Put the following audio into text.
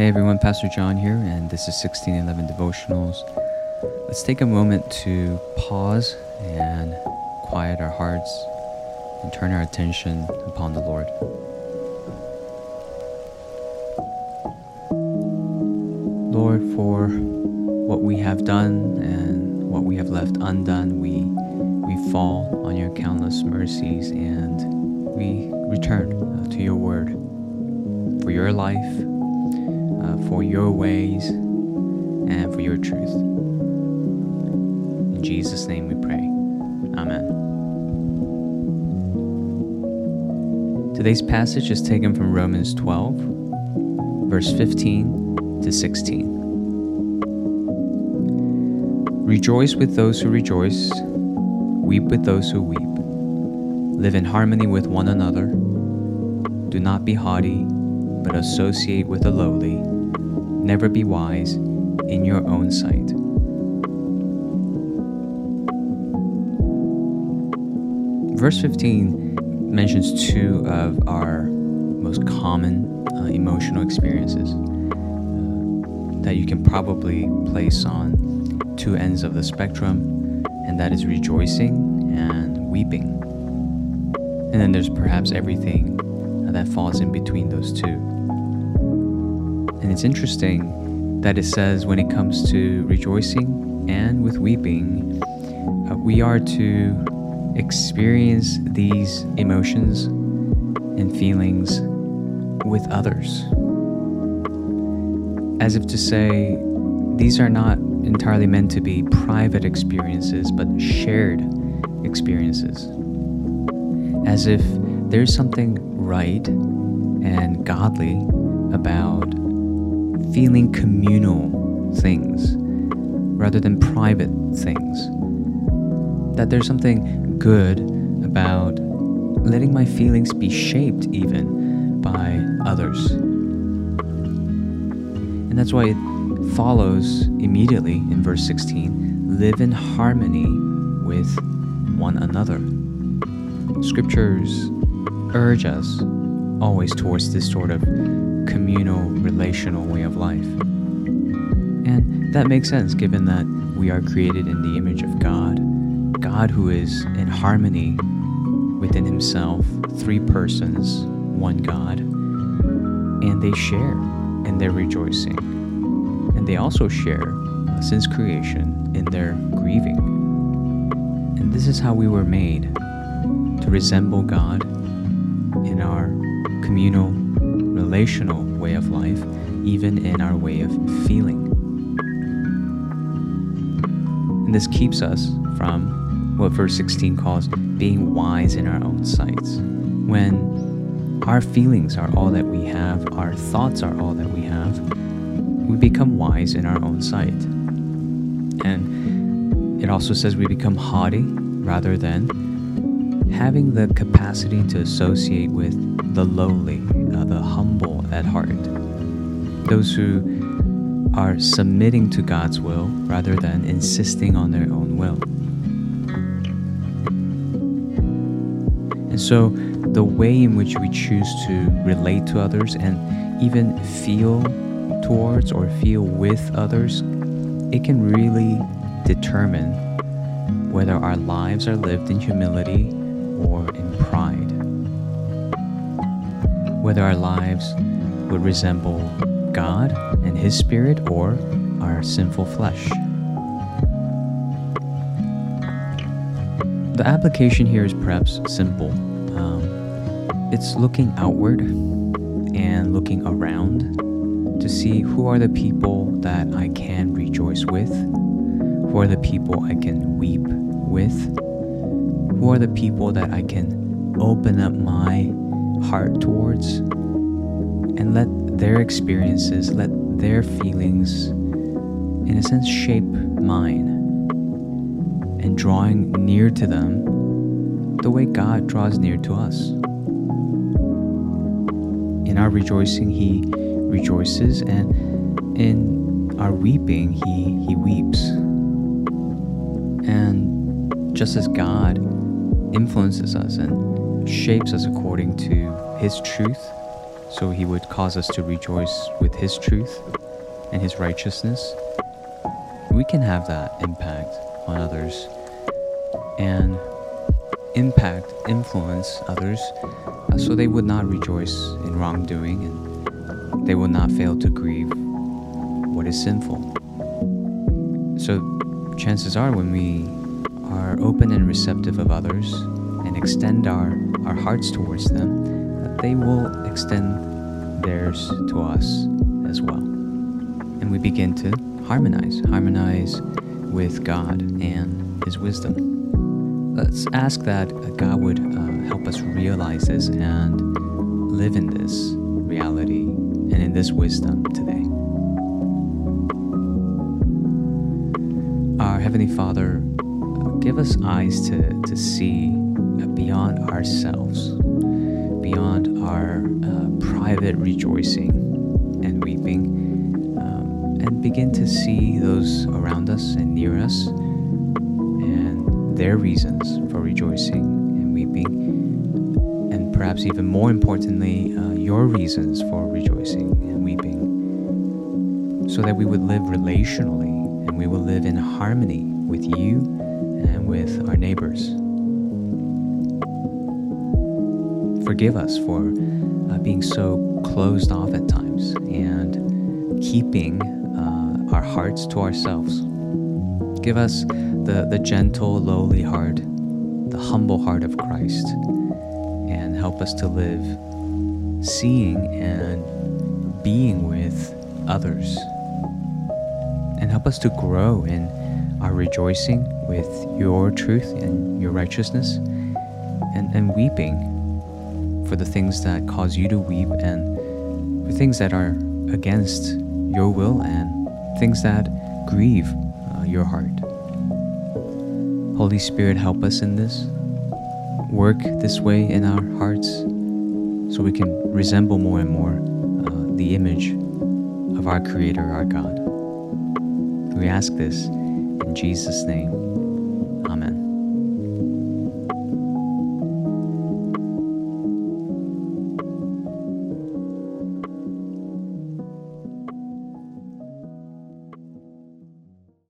Hey everyone, Pastor John here, and this is 1611 Devotionals. Let's take a moment to pause and quiet our hearts and turn our attention upon the Lord. Lord, for what we have done and what we have left undone, we we fall on your countless mercies and we return to your word for your life, for your ways, and for your truth. In Jesus' name we pray. Amen. Today's passage is taken from Romans 12, verse 15 to 16. Rejoice with those who rejoice, weep with those who weep. Live in harmony with one another. Do not be haughty, but associate with the lowly. Never be wise in your own sight. Verse 15 mentions two of our most common uh, emotional experiences uh, that you can probably place on two ends of the spectrum, and that is rejoicing and weeping. And then there's perhaps everything that falls in between those two. And it's interesting that it says when it comes to rejoicing and with weeping, uh, we are to experience these emotions and feelings with others. As if to say, these are not entirely meant to be private experiences, but shared experiences. As if there's something right and godly about feeling communal things rather than private things. That there's something good about letting my feelings be shaped even by others. And that's why it follows immediately in verse 16 live in harmony with one another. Scriptures urge us always towards this sort of communal, relational way of life. And that makes sense given that we are created in the image of God God who is in harmony within himself, three persons, one God, and they share in their rejoicing. And they also share, since creation, in their grieving. And this is how we were made to resemble God in our communal, relational way of life, even in our way of feeling. And this keeps us from what verse 16 calls being wise in our own sights. When our feelings are all that we have, our thoughts are all that we have, we become wise in our own sight. And it also says we become haughty rather than having the capacity to associate with the lowly, uh, the humble at heart, those who are submitting to God's will rather than insisting on their own will. And so, the way in which we choose to relate to others and even feel towards or feel with others, it can really determine whether our lives are lived in humility or in pride. Whether our lives would resemble God and His Spirit or our sinful flesh. The application here is perhaps simple um, it's looking outward and looking around to see who are the people that I can rejoice with, who are the people I can weep with, who are the people that I can open up my heart towards, and let their experiences, let their feelings, in a sense, shape mine, and drawing near to them the way God draws near to us. In our rejoicing, he rejoices, and in our weeping, he, he weeps. And just as God influences us and shapes us according to his truth, so He would cause us to rejoice with His truth and His righteousness, we can have that impact on others and impact, influence others uh, so they would not rejoice in wrongdoing and they will not fail to grieve what is sinful. So, chances are when we are open and receptive of others and extend our, our hearts towards them, that they will extend theirs to us as well. And we begin to harmonize, harmonize with God and His wisdom. Let's ask that God would uh, help us realize this and live in this reality and in this wisdom today. Our Heavenly Father, give us eyes to, to see beyond ourselves, beyond our uh, private rejoicing and weeping, um, and begin to see those around us and near us and their reasons for rejoicing and weeping, and perhaps even more importantly, uh, your reasons for rejoicing and weeping, so that we would live relationally and we will live in harmony with you with our neighbors. Forgive us for uh, being so closed off at times and keeping uh, our hearts to ourselves. Give us the, the gentle, lowly heart, the humble heart of Christ, and help us to live seeing and being with others. And help us to grow in our rejoicing with your truth and your righteousness, and, and weeping for the things that cause you to weep and for things that are against your will and things that grieve uh, your heart. Holy Spirit, help us in this. Work this way in our hearts so we can resemble more and more uh, the image of our Creator, our God. We ask this in Jesus' name.